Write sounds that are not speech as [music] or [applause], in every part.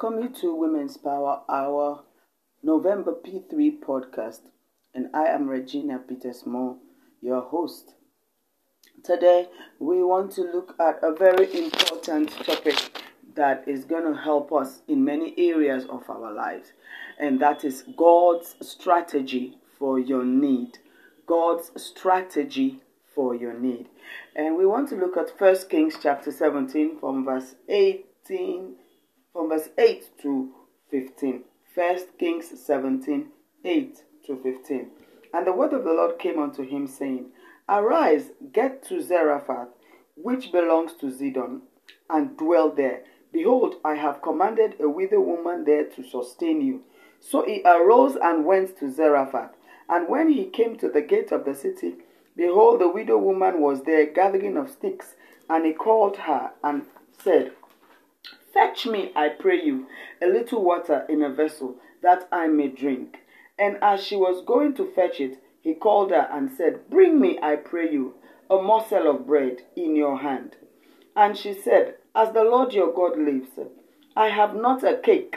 welcome you to Women's Power Hour November P3 podcast, and I am Regina Peters Moore, your host. Today, we want to look at a very important topic that is going to help us in many areas of our lives, and that is God's strategy for your need. God's strategy for your need. And we want to look at First Kings chapter 17 from verse 18 from verse 8 to 15. First Kings 17, 8 to 15. And the word of the Lord came unto him, saying, Arise, get to Zarephath, which belongs to Zidon, and dwell there. Behold, I have commanded a widow woman there to sustain you. So he arose and went to Zarephath. And when he came to the gate of the city, behold, the widow woman was there gathering of sticks. And he called her and said, Fetch me, I pray you, a little water in a vessel, that I may drink. And as she was going to fetch it, he called her and said, Bring me, I pray you, a morsel of bread in your hand. And she said, As the Lord your God lives, I have not a cake,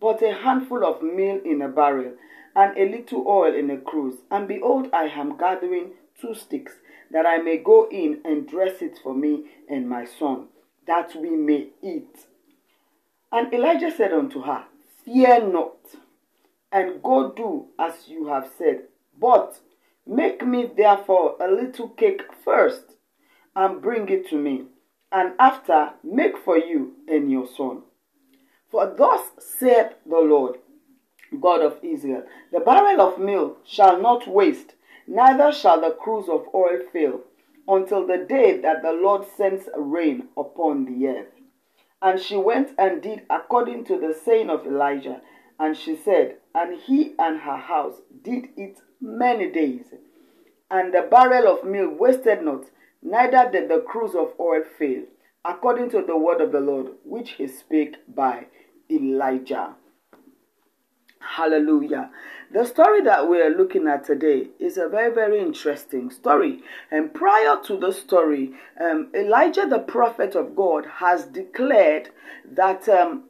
but a handful of meal in a barrel, and a little oil in a cruse. And behold, I am gathering two sticks, that I may go in and dress it for me and my son, that we may eat. And Elijah said unto her, Fear not, and go do as you have said. But make me therefore a little cake first, and bring it to me, and after make for you and your son. For thus saith the Lord, God of Israel, the barrel of meal shall not waste, neither shall the cruse of oil fail, until the day that the Lord sends rain upon the earth. And she went and did according to the saying of Elijah. And she said, And he and her house did it many days. And the barrel of meal wasted not, neither did the cruse of oil fail, according to the word of the Lord, which he spake by Elijah. Hallelujah. The story that we are looking at today is a very, very interesting story. And prior to the story, um, Elijah, the prophet of God, has declared that um,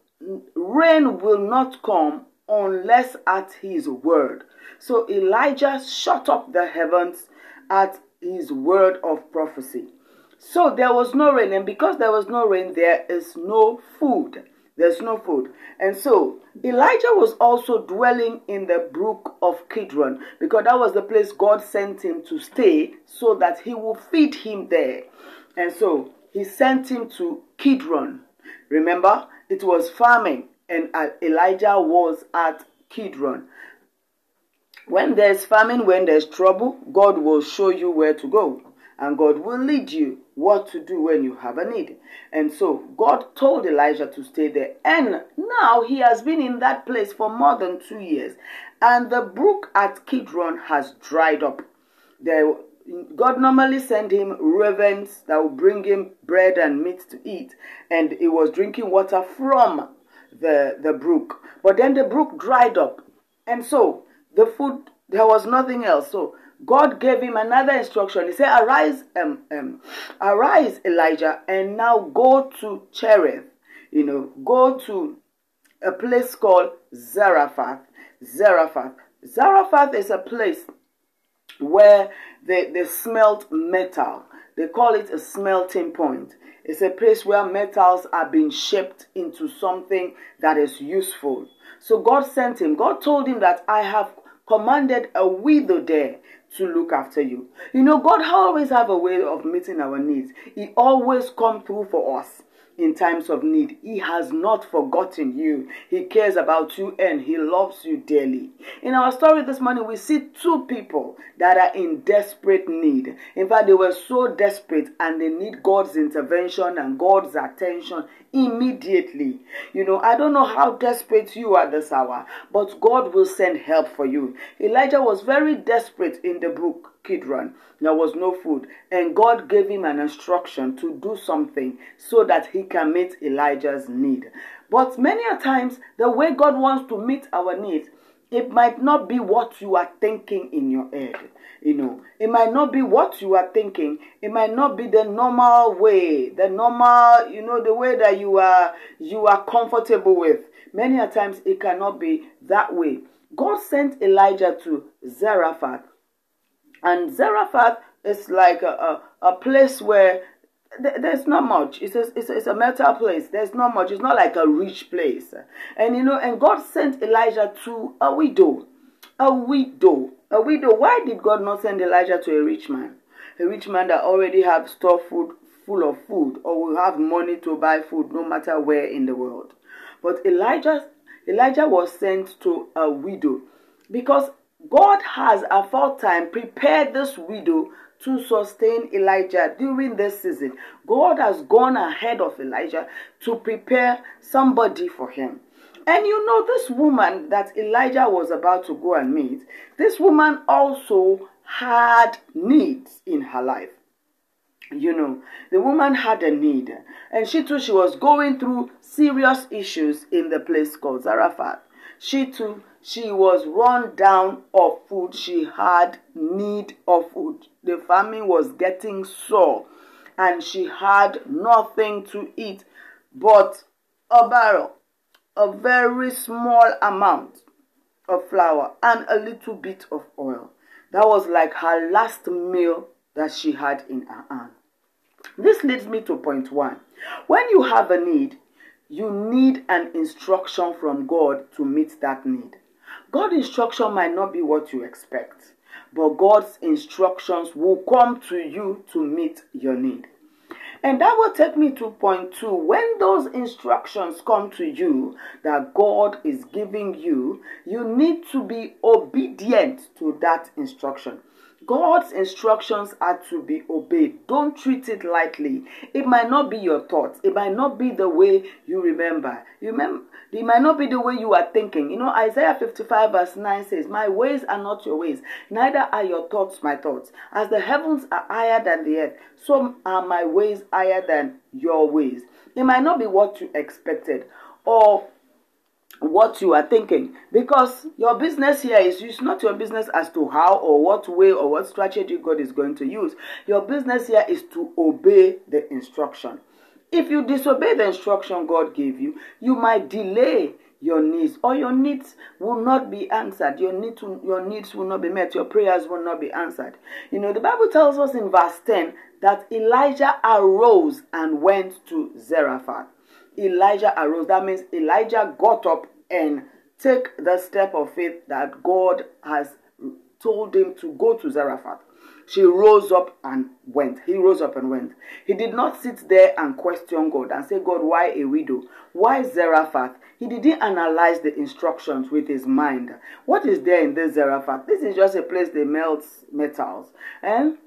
rain will not come unless at his word. So Elijah shut up the heavens at his word of prophecy. So there was no rain, and because there was no rain, there is no food. There's no food. And so Elijah was also dwelling in the brook of Kidron because that was the place God sent him to stay so that he would feed him there. And so he sent him to Kidron. Remember, it was farming, and uh, Elijah was at Kidron. When there's famine, when there's trouble, God will show you where to go and God will lead you what to do when you have a need. And so God told Elijah to stay there. And now he has been in that place for more than two years. And the brook at Kidron has dried up. There, God normally sent him ravens that would bring him bread and meat to eat. And he was drinking water from the, the brook. But then the brook dried up. And so the food, there was nothing else. So God gave him another instruction. He said, Arise, um, um, arise, Elijah, and now go to Cherith. You know, go to a place called Zarephath. Zarephath. Zarephath is a place where they, they smelt metal. They call it a smelting point. It's a place where metals are being shaped into something that is useful. So God sent him. God told him that I have commanded a widow there to look after you. You know, God always have a way of meeting our needs. He always come through for us in times of need. He has not forgotten you. He cares about you and he loves you dearly. In our story this morning, we see two people that are in desperate need. In fact, they were so desperate and they need God's intervention and God's attention immediately. You know, I don't know how desperate you are this hour, but God will send help for you. Elijah was very desperate in the brook. Kidron. There was no food. And God gave him an instruction to do something so that he can meet Elijah's need. But many a times, the way God wants to meet our needs, it might not be what you are thinking in your head. You know, it might not be what you are thinking. It might not be the normal way, the normal, you know, the way that you are you are comfortable with. Many a times it cannot be that way. God sent Elijah to Zarephath, and Zarephath is like a, a, a place where there's not much. It's a, it's, a, it's a metal place. There's not much. It's not like a rich place. And you know, and God sent Elijah to a widow. A widow. A widow. Why did God not send Elijah to a rich man? A rich man that already have store food full of food or will have money to buy food no matter where in the world. But Elijah Elijah was sent to a widow because God has aforetime prepared this widow to sustain Elijah during this season. God has gone ahead of Elijah to prepare somebody for him. And you know, this woman that Elijah was about to go and meet, this woman also had needs in her life. You know, the woman had a need, and she too, she was going through serious issues in the place called Zarephath. She too, she was run down of food. She had need of food. The famine was getting sore, and she had nothing to eat but a barrel, a very small amount of flour, and a little bit of oil. That was like her last meal that she had in her hand. This leads me to point one. When you have a need, you need an instruction from God to meet that need. God's instruction might not be what you expect, but God's instructions will come to you to meet your need. And that will take me to point two. When those instructions come to you that God is giving you, you need to be obedient to that instruction. God's instructions are to be obeyed. Don't treat it lightly. It might not be your thoughts. It might not be the way you remember. You remember it might not be the way you are thinking. You know, Isaiah 55 verse 9 says, My ways are not your ways, neither are your thoughts my thoughts. As the heavens are higher than the earth, so are my ways higher than your ways. It might not be what you expected or what you are thinking. Because your business here is it's not your business as to how or what way or what strategy God is going to use. Your business here is to obey the instruction. If you disobey the instruction God gave you, you might delay your needs or your needs will not be answered. Your need to, your needs will not be met. Your prayers will not be answered. You know the bible tells us in verse 10 that elijah arose and went to zarephath Elijah arose. That means Elijah got up and take the step of faith that God has told him to go to Zarephath. She rose up and went. He rose up and went. He did not sit there and question God and say, God, why a widow? Why Zarephath? He didn't analyze the instructions with his mind. What is there in this Zarephath? This is just a place they melt metals. And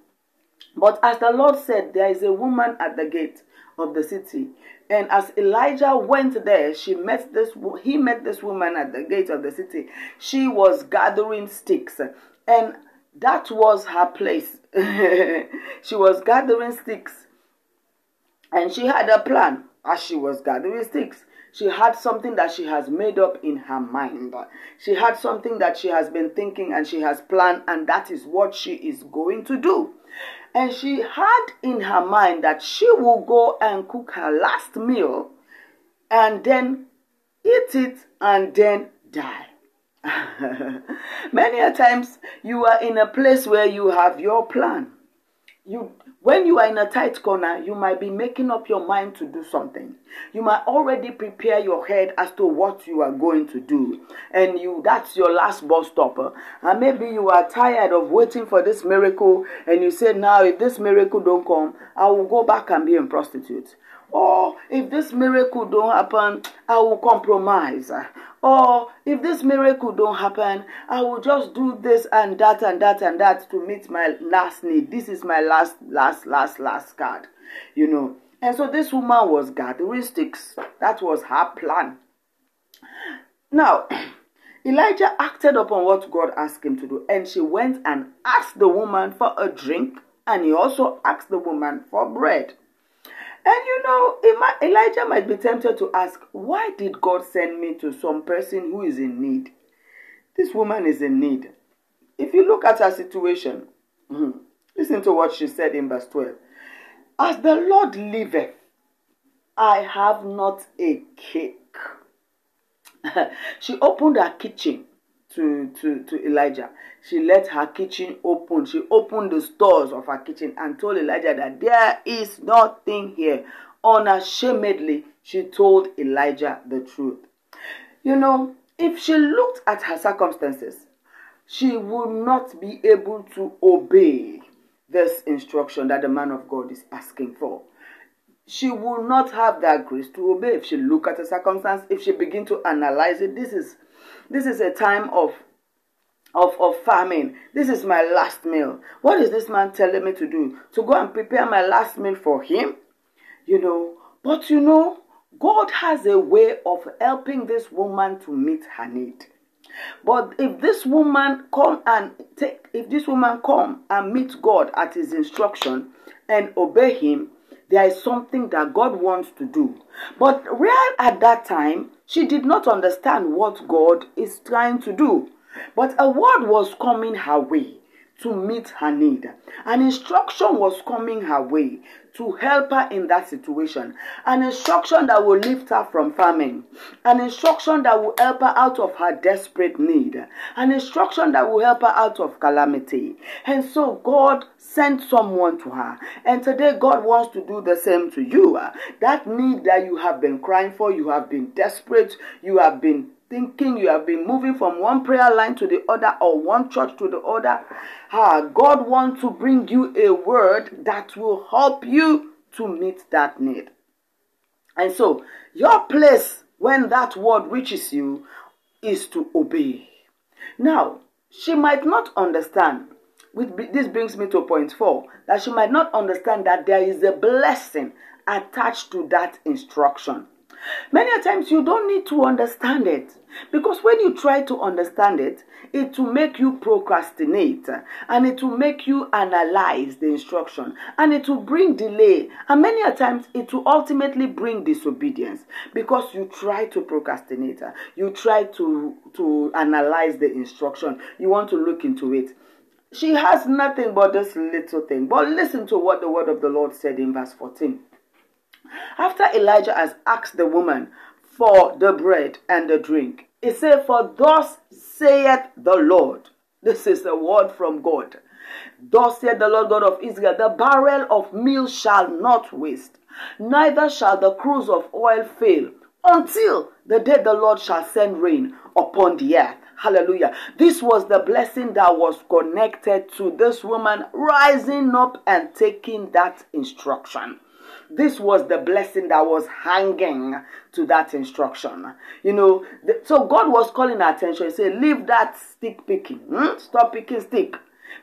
but as the Lord said, there is a woman at the gate of the city. And as Elijah went there, she met this he met this woman at the gate of the city. She was gathering sticks. And that was her place. [laughs] she was gathering sticks. And she had a plan as she was gathering sticks. She had something that she has made up in her mind. She had something that she has been thinking and she has planned, and that is what she is going to do. And she had in her mind that she will go and cook her last meal and then eat it and then die. [laughs] Many a times you are in a place where you have your plan. You when you are in a tight corner, you might be making up your mind to do something. You might already prepare your head as to what you are going to do. And you that's your last bus stop. Uh. And maybe you are tired of waiting for this miracle and you say, now if this miracle don't come, I will go back and be a prostitute. Or if this miracle don't happen, I will compromise. Or if this miracle don't happen, I will just do this and that and that and that to meet my last need. This is my last, last, last, last card. You know. And so this woman was gathering sticks. That was her plan. Now, [clears throat] Elijah acted upon what God asked him to do, and she went and asked the woman for a drink, and he also asked the woman for bread. And you know, Elijah might be tempted to ask, why did God send me to some person who is in need? This woman is in need. If you look at her situation, hmm, listen to what she said in verse 12. As the Lord liveth, I have not a cake. [laughs] she opened her kitchen to, to, to Elijah. She let her kitchen open. She opened the stores of her kitchen and told Elijah that there is nothing here. Unashamedly, she told Elijah the truth. You know, if she looked at her circumstances, she would not be able to obey this instruction that the man of God is asking for. She will not have that grace to obey if she look at the circumstance, if she begin to analyze it. This is this is a time of of, of famine. This is my last meal. What is this man telling me to do? To go and prepare my last meal for him? You know, but you know, God has a way of helping this woman to meet her need. But if this woman come and take, if this woman come and meet God at his instruction and obey him, there is something that God wants to do. But right at that time, she did not understand what God is trying to do. But a word was coming her way to meet her need. An instruction was coming her way to help her in that situation. An instruction that will lift her from famine. An instruction that will help her out of her desperate need. An instruction that will help her out of calamity. And so God sent someone to her. And today God wants to do the same to you. That need that you have been crying for, you have been desperate, you have been thinking you have been moving from one prayer line to the other or one church to the other. Ah, God wants to bring you a word that will help you to meet that need. And so, your place when that word reaches you is to obey. Now, she might not understand. This brings me to point four that she might not understand that there is a blessing attached to that instruction. Many times you don't need to understand it because when you try to understand it, it will make you procrastinate and it will make you analyze the instruction and it will bring delay and many times it will ultimately bring disobedience because you try to procrastinate you try to to analyze the instruction you want to look into it. She has nothing but this little thing. But listen to what the word of the lord said in verse 14 after Elijah has asked the woman for the bread and the drink, he said, For thus saith the Lord. This is a word from God. Thus saith the Lord God of Israel, the barrel of meal shall not waste, neither shall the cruse of oil fail, until the day the Lord shall send rain upon the earth. Hallelujah. This was the blessing that was connected to this woman rising up and taking that instruction. This was the blessing that was hanging to that instruction. You know, the, so God was calling attention. He said, Leave that stick picking. Hmm? Stop picking stick.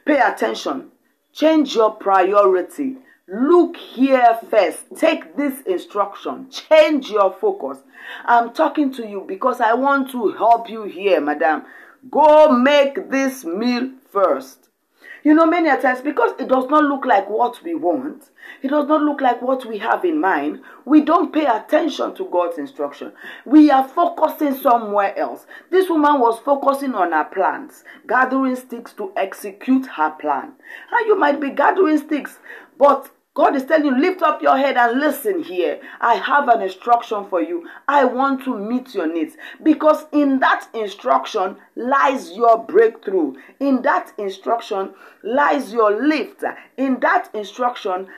Pay attention. Change your priority. Look here first. Take this instruction. Change your focus. I'm talking to you because I want to help you here, madam. Go make this meal first. You know, many times, because it does not look like what we want, it does not look like what we have in mind, we don't pay attention to God's instruction. We are focusing somewhere else. This woman was focusing on her plans, gathering sticks to execute her plan. And you might be gathering sticks, but God is telling you, lift up your head and listen here. I have an instruction for you. I want to meet your needs. Because in that instruction lies your breakthrough. In that instruction lies your lift. In that instruction,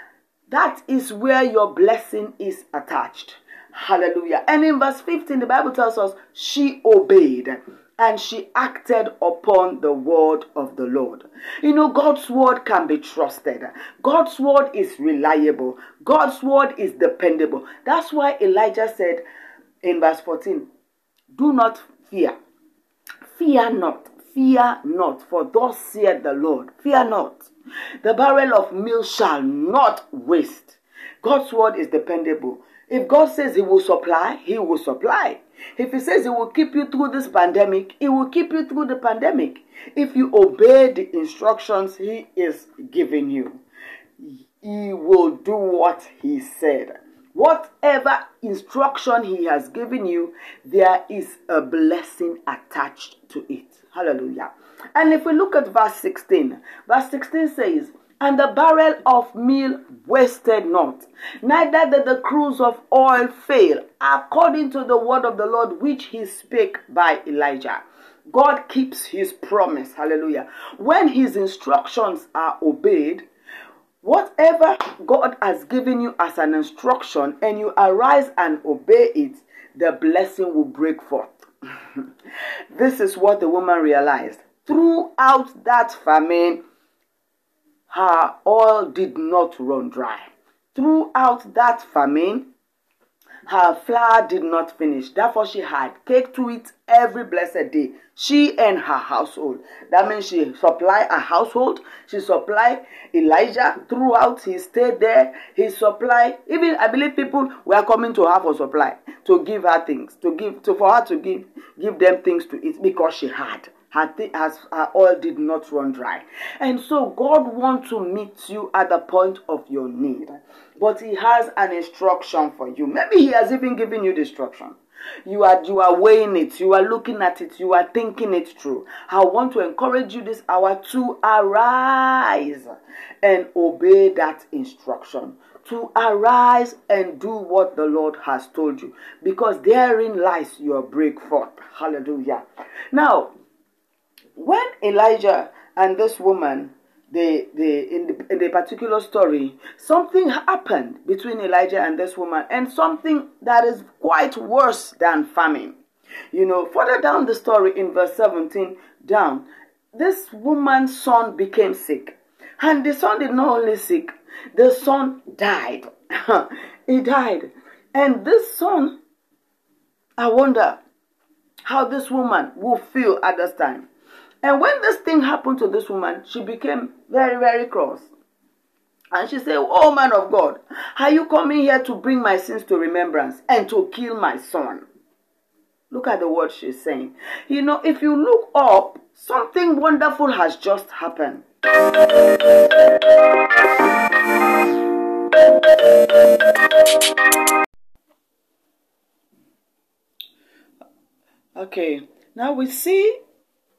that is where your blessing is attached. Hallelujah. And in verse 15, the Bible tells us she obeyed and she acted upon the word of the Lord. You know, God's word can be trusted. God's word is reliable. God's word is dependable. That's why Elijah said in verse 14, Do not fear. Fear not. Fear not. For thus saith the Lord. Fear not. The barrel of meal shall not waste. God's word is dependable. If God says He will supply, He will supply. If He says He will keep you through this pandemic, He will keep you through the pandemic. If you obey the instructions He is giving you, He will do what He said. Whatever instruction He has given you, there is a blessing attached to it. Hallelujah. And if we look at verse 16, verse 16 says, and the barrel of meal wasted not, neither did the cruse of oil fail, according to the word of the Lord which he spake by Elijah. God keeps his promise. Hallelujah. When his instructions are obeyed, whatever God has given you as an instruction and you arise and obey it, the blessing will break forth. [laughs] this is what the woman realized. Throughout that famine, her oil did not run dry. Throughout that famine, her flour did not finish. Therefore, she had cake to eat every blessed day. She and her household. That means she supplied a household. She supplied Elijah throughout he stayed there. He supplied even I believe people were coming to her for supply to give her things to give to for her to give give them things to eat because she had her, th- her, her oil did not run dry. And so God wants to meet you at the point of your need. But He has an instruction for you. Maybe He has even given you the instruction. You are you are weighing it, you are looking at it, you are thinking it through. I want to encourage you this hour to arise and obey that instruction. To arise and do what the Lord has told you, because therein lies your break forth. Hallelujah. Now, when Elijah and this woman, they, they, in, the, in the particular story, something happened between Elijah and this woman, and something that is quite worse than famine. You know, further down the story in verse 17, down, this woman's son became sick. And the son did not only sick, the son died. [laughs] he died. And this son, I wonder how this woman will feel at this time. And when this thing happened to this woman, she became very, very cross. And she said, Oh man of God, are you coming here to bring my sins to remembrance and to kill my son? Look at the word she's saying. You know, if you look up, something wonderful has just happened. Okay, now we see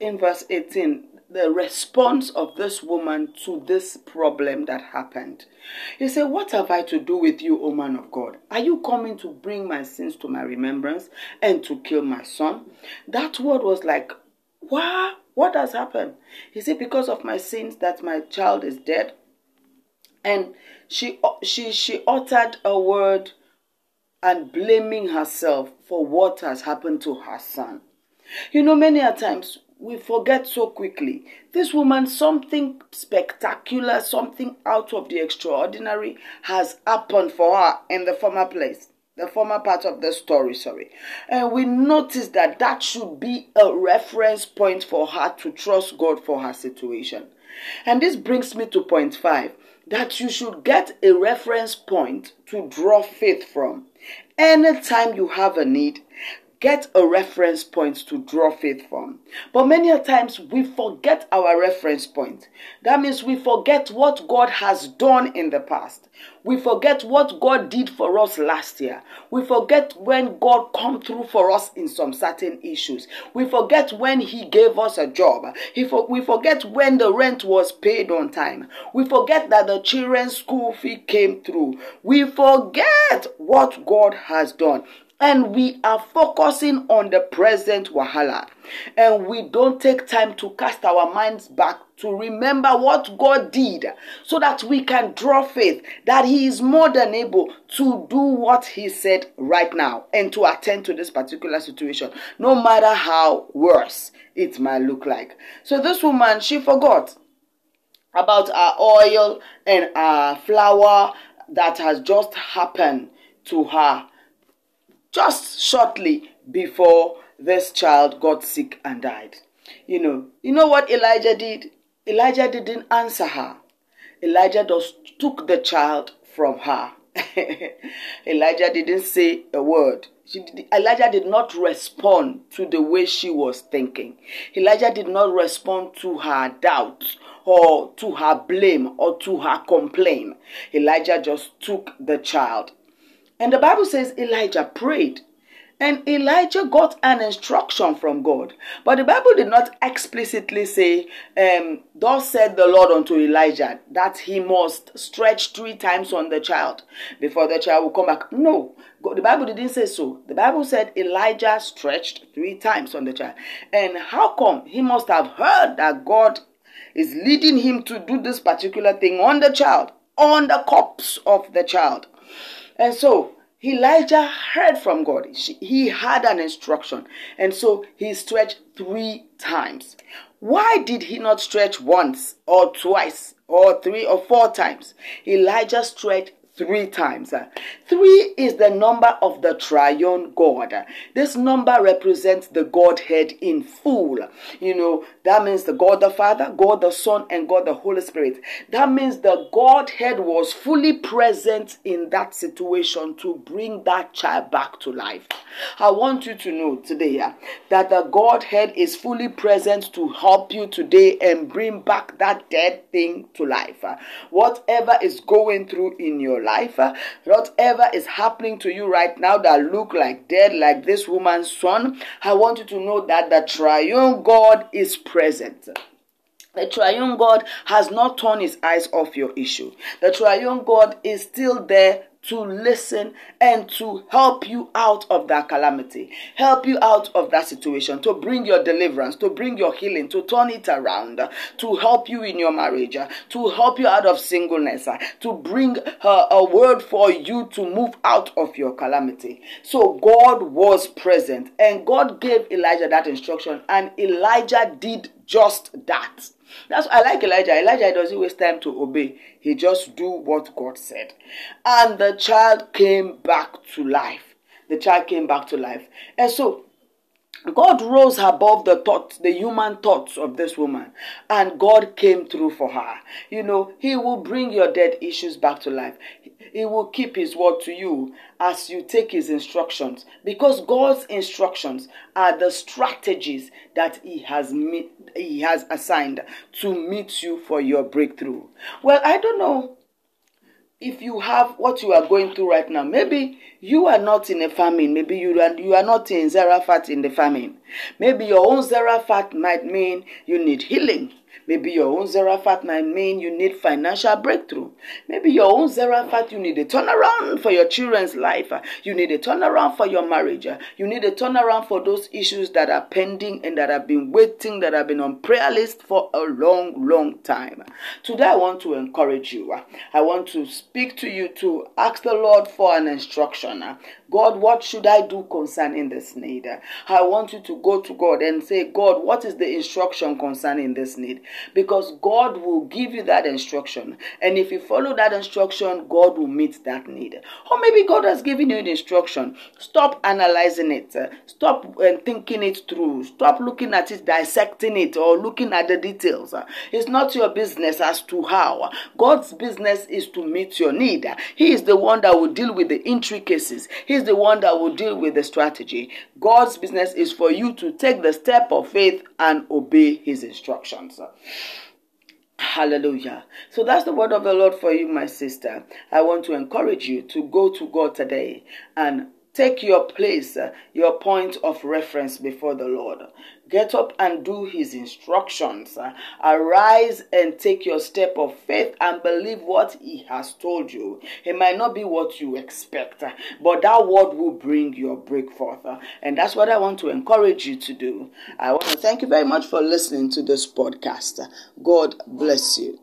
in verse 18 the response of this woman to this problem that happened. He said, What have I to do with you, O man of God? Are you coming to bring my sins to my remembrance and to kill my son? That word was like, What? What has happened? He said, Because of my sins that my child is dead. And she she she uttered a word and blaming herself for what has happened to her son. You know, many a times we forget so quickly. This woman, something spectacular, something out of the extraordinary has happened for her in the former place, the former part of the story, sorry. And we notice that that should be a reference point for her to trust God for her situation. And this brings me to point five that you should get a reference point to draw faith from. Anytime you have a need, get a reference point to draw faith from. But many a times we forget our reference point. That means we forget what God has done in the past. We forget what God did for us last year. We forget when God come through for us in some certain issues. We forget when he gave us a job. We forget when the rent was paid on time. We forget that the children's school fee came through. We forget what God has done and we are focusing on the present wahala and we don't take time to cast our minds back to remember what God did so that we can draw faith that He is more than able to do what He said right now and to attend to this particular situation, no matter how worse it might look like. So, this woman, she forgot about our oil and our flour that has just happened to her just shortly before this child got sick and died. You know, you know what Elijah did? Elijah didn't answer her. Elijah just took the child from her. [laughs] Elijah didn't say a word. Did, Elijah did not respond to the way she was thinking. Elijah did not respond to her doubt or to her blame or to her complaint. Elijah just took the child and the Bible says Elijah prayed. And Elijah got an instruction from God. But the Bible did not explicitly say, um, Thus said the Lord unto Elijah, that he must stretch three times on the child before the child will come back. No, the Bible didn't say so. The Bible said Elijah stretched three times on the child. And how come? He must have heard that God is leading him to do this particular thing on the child, on the corpse of the child. And so Elijah heard from God. He had an instruction. And so he stretched three times. Why did he not stretch once or twice or three or four times? Elijah stretched three times. Three is the number of the triune God. This number represents the Godhead in full. You know, that means the God the Father, God the Son, and God the Holy Spirit. That means the Godhead was fully present in that situation to bring that child back to life. I want you to know today yeah, that the Godhead is fully present to help you today and bring back that dead thing to life. Uh, whatever is going through in your life, uh, whatever is happening to you right now that look like dead, like this woman's son, I want you to know that the triune God is present. The triune God has not turned his eyes off your issue. The triune God is still there to listen and to help you out of that calamity, help you out of that situation, to bring your deliverance, to bring your healing, to turn it around, to help you in your marriage, to help you out of singleness, to bring uh, a word for you to move out of your calamity. So God was present and God gave Elijah that instruction, and Elijah did just that. That's I like Elijah. Elijah doesn't waste time to obey. He just do what God said. And the child came back to life. The child came back to life. And so God rose above the thoughts, the human thoughts of this woman, and God came through for her. You know, He will bring your dead issues back to life. He will keep His word to you as you take His instructions, because God's instructions are the strategies that He has meet, He has assigned to meet you for your breakthrough. Well, I don't know if you have what you are going through right now, maybe you are not in a famine, maybe you are, you are not in Zarephath in the famine. Maybe your own Zarephath might mean you need healing. Maybe your own Zarephath might mean you need financial breakthrough. Maybe your own Zarephath, you need a turnaround for your children's life. You need a turnaround for your marriage. You need a turnaround for those issues that are pending and that have been waiting, that have been on prayer list for a long, long time. Today, I want to encourage you. I want to speak to you to ask the Lord for an instruction. God, what should I do concerning this need? I want you to go to God and say, God, what is the instruction concerning this need? Because God will give you that instruction. And if you follow that instruction, God will meet that need. Or maybe God has given you the instruction. Stop analyzing it. Stop uh, thinking it through. Stop looking at it, dissecting it, or looking at the details. It's not your business as to how. God's business is to meet your need. He is the one that will deal with the intricacies. He's the one that will deal with the strategy. God's business is for you to take the step of faith and obey his instructions. Hallelujah. So that's the word of the Lord for you, my sister. I want to encourage you to go to God today and Take your place, uh, your point of reference before the Lord. Get up and do His instructions. Uh, arise and take your step of faith and believe what He has told you. It might not be what you expect, uh, but that word will bring your break forth. And that's what I want to encourage you to do. I want to thank you very much for listening to this podcast. God bless you.